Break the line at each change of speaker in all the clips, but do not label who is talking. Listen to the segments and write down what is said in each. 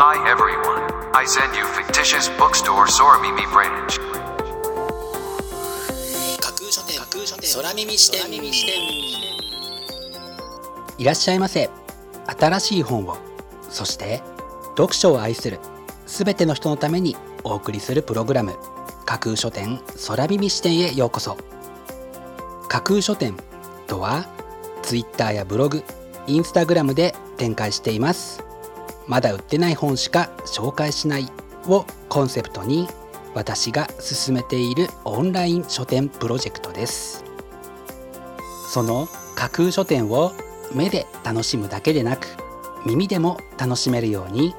Hi everyone, I send you fictitious bookstore Soramimi branch.
架空書店架空書店空耳視点。
いらっしゃいませ。新しい本をそして読書を愛するすべての人のためにお送りするプログラム架空書店空耳視点へようこそ。架空書店とはツイッターやブログインスタグラムで展開しています。まだ売ってない本しか紹介しないをコンセプトに私が進めているオンライン書店プロジェクトです。その架空書店を目で楽しむだけでなく耳でも楽しめるように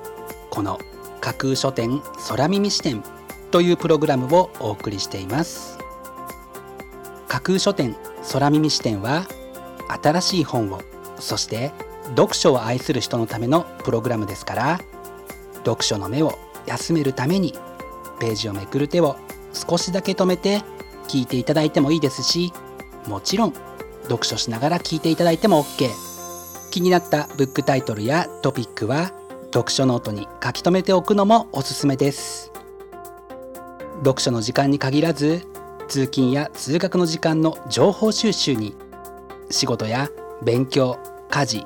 この架空書店空耳視点というプログラムをお送りしています。架空書店空耳視点は新しい本をそして読書を愛する人のためのプログラムですから読書の目を休めるためにページをめくる手を少しだけ止めて聞いていただいてもいいですしもちろん読書しながら聞いていただいても OK 気になったブックタイトルやトピックは読書ノートに書き留めておくのもおすすめです。読書の時間に限らず通勤や通学の時間の情報収集に仕事や勉強家事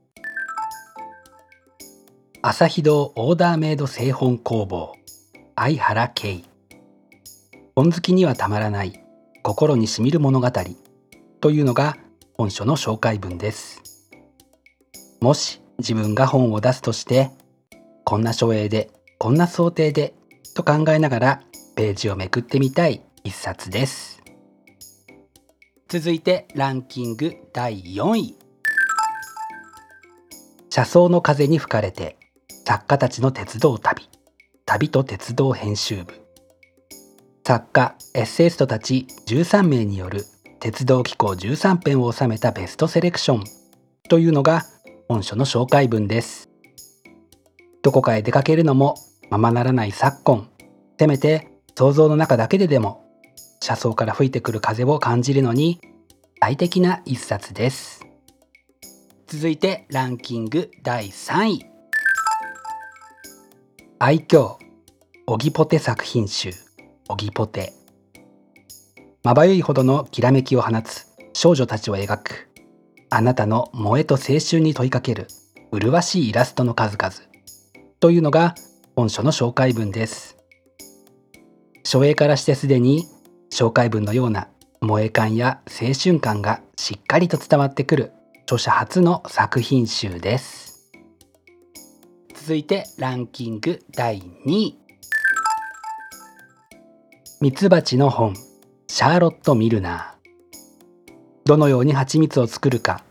朝日堂オーダーメイド製本工房相原圭。本好きにはたまらない心にしみる物語というのが本書の紹介文です。もし自分が本を出すとしてこんな書影でこんな想定でと考えながらページをめくってみたい一冊です。続いてランキング第4位。車窓の風に吹かれて作家たちの鉄道旅。旅と鉄道編集部。作家エッセイストたち13名による鉄道機構13編を収めたベストセレクション。というのが本書の紹介文です。どこかへ出かけるのもままならない昨今。せめて想像の中だけででも車窓から吹いてくる風を感じるのに最適な一冊です。続いてランキング第3位。愛嬌オギポテ作品集オギポテまばゆいほどのきらめきを放つ少女たちを描くあなたの萌えと青春に問いかける麗しいイラストの数々というのが本書の紹介文です。書影からしてすでに紹介文のような萌え感や青春感がしっかりと伝わってくる著者初の作品集です。続いてランキング第2位。ミツバチの本シャーロット・ミルナー。どのように蜂蜜を作るか。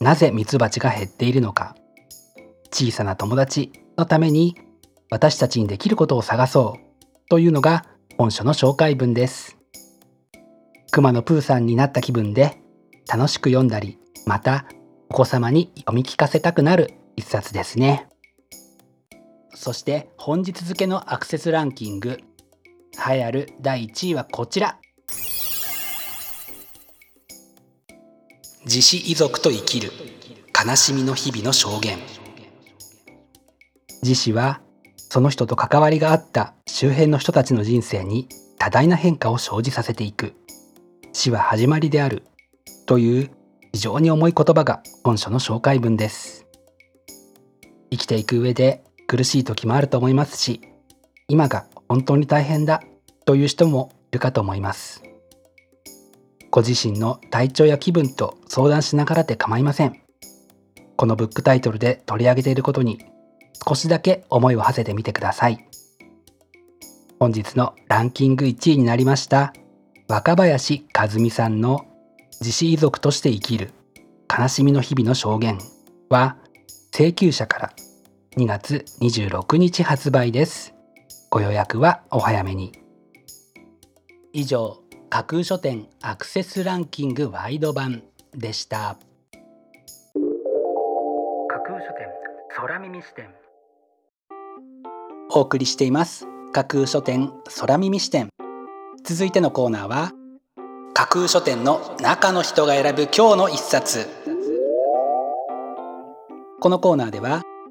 なぜミツバチが減っているのか。小さな友達のために私たちにできることを探そう。というのが本書の紹介文です。熊野プーさんになった気分で楽しく読んだりまたお子様に読み聞かせたくなる一冊ですね。そして本日付のアクセスランキング栄えある第1位はこちら。自死遺族と生きる悲しみの日々の証言。自死はその人と関わりがあった周辺の人たちの人生に多大な変化を生じさせていく。死は始まりであるという非常に重い言葉が本書の紹介文です。生きていく上で苦しい時もあると思いますし今が本当に大変だという人もいるかと思います。ご自身の体調や気分と相談しながらで構いません。このブックタイトルで取り上げていることに少しだけ思いを馳せてみてください。本日のランキング1位になりました若林和美さんの自死遺族として生きる悲しみの日々の証言は請求者から2月26日発売です。ご予約はお早めに。以上架空書店アクセスランキングワイド版でした。架空書店空耳視点。お送りしています。架空書店空耳視点。続いてのコーナーは架空書店の中の人が選ぶ今日の一冊。このコーナーでは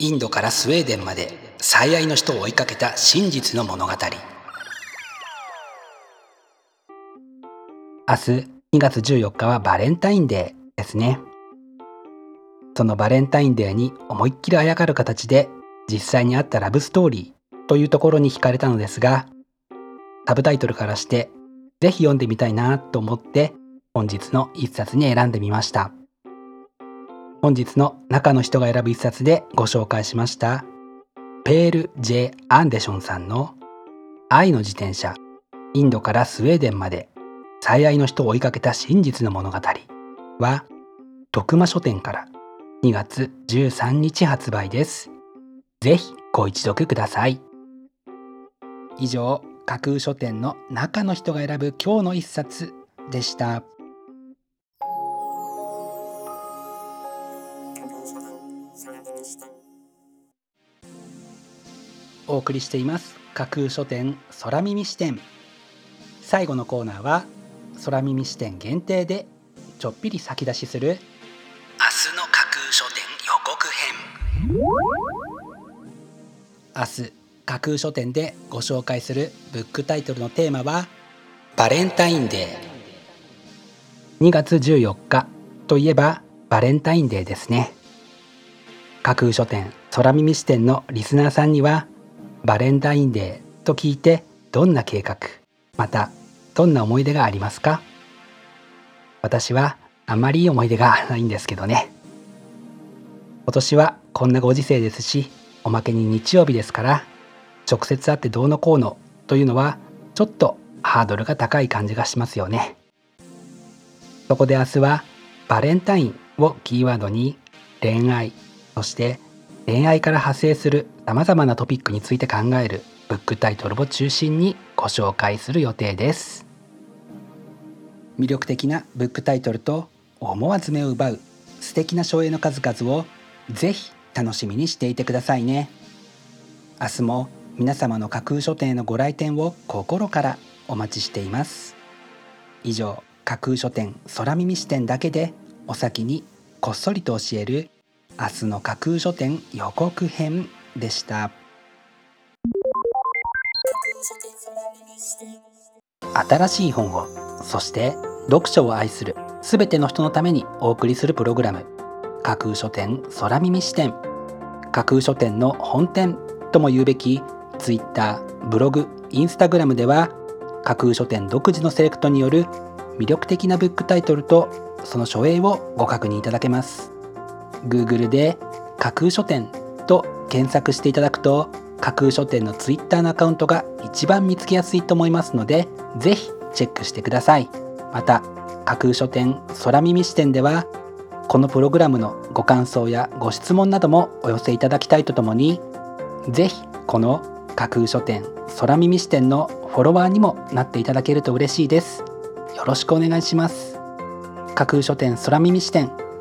インドからスウェーデンまで最愛の人を追いかけた真実の物語。明日2月14日はバレンタインデーですね。そのバレンタインデーに思いっきりあやかる形で実際にあったラブストーリーというところに惹かれたのですがサブタイトルからしてぜひ読んでみたいなと思って本日の一冊に選んでみました。本日の中の人が選ぶ一冊でご紹介しました。ペール・ジェ・アンデションさんの愛の自転車。インドからスウェーデンまで最愛の人を追いかけた真実の物語。は徳間書店から2月13日発売です。ぜひご一読ください。以上架空書店の中の人が選ぶ今日の一冊でした。お送りしています。架空書店空耳視点。最後のコーナーは空耳視点限定でちょっぴり先出しする明日の架空書店予告編。明日架空書店でご紹介するブックタイトルのテーマはバレンタインデー。2月14日といえばバレンタインデーですね。架空書店空耳視点のリスナーさんにはバレンタインデーと聞いてどんな計画またどんな思い出がありますか？私はあまりいい思い出がないんですけどね。今年はこんなご時世ですしおまけに日曜日ですから直接会ってどうのこうのというのはちょっとハードルが高い感じがしますよね。そこで明日はバレンタインをキーワードに恋愛そして恋愛から派生する様々なトピックについて考えるブックタイトルを中心にご紹介する予定です。魅力的なブックタイトルと思わず目を奪う素敵な書影の数々をぜひ楽しみにしていてくださいね。明日も皆様の架空書店へのご来店を心からお待ちしています。以上架空書店空耳視点だけでお先にこっそりと教える明日の架空書店予告編でした。新しい本をそして読書を愛するすべての人のためにお送りするプログラム架空書店空耳視点。架空書店の本店とも言うべき Twitter、ブログ、インスタグラムでは架空書店独自のセレクトによる魅力的なブックタイトルとその書影をご確認いただけます。Google で架空書店と検索していただくと架空書店の Twitter のアカウントが一番見つけやすいと思いますのでぜひチェックしてください。また架空書店空耳視点ではこのプログラムのご感想やご質問などもお寄せいただきたいとともにぜひこの架空書店空耳視点のフォロワーにもなっていただけると嬉しいです。よろしくお願いします。架空書店空耳視点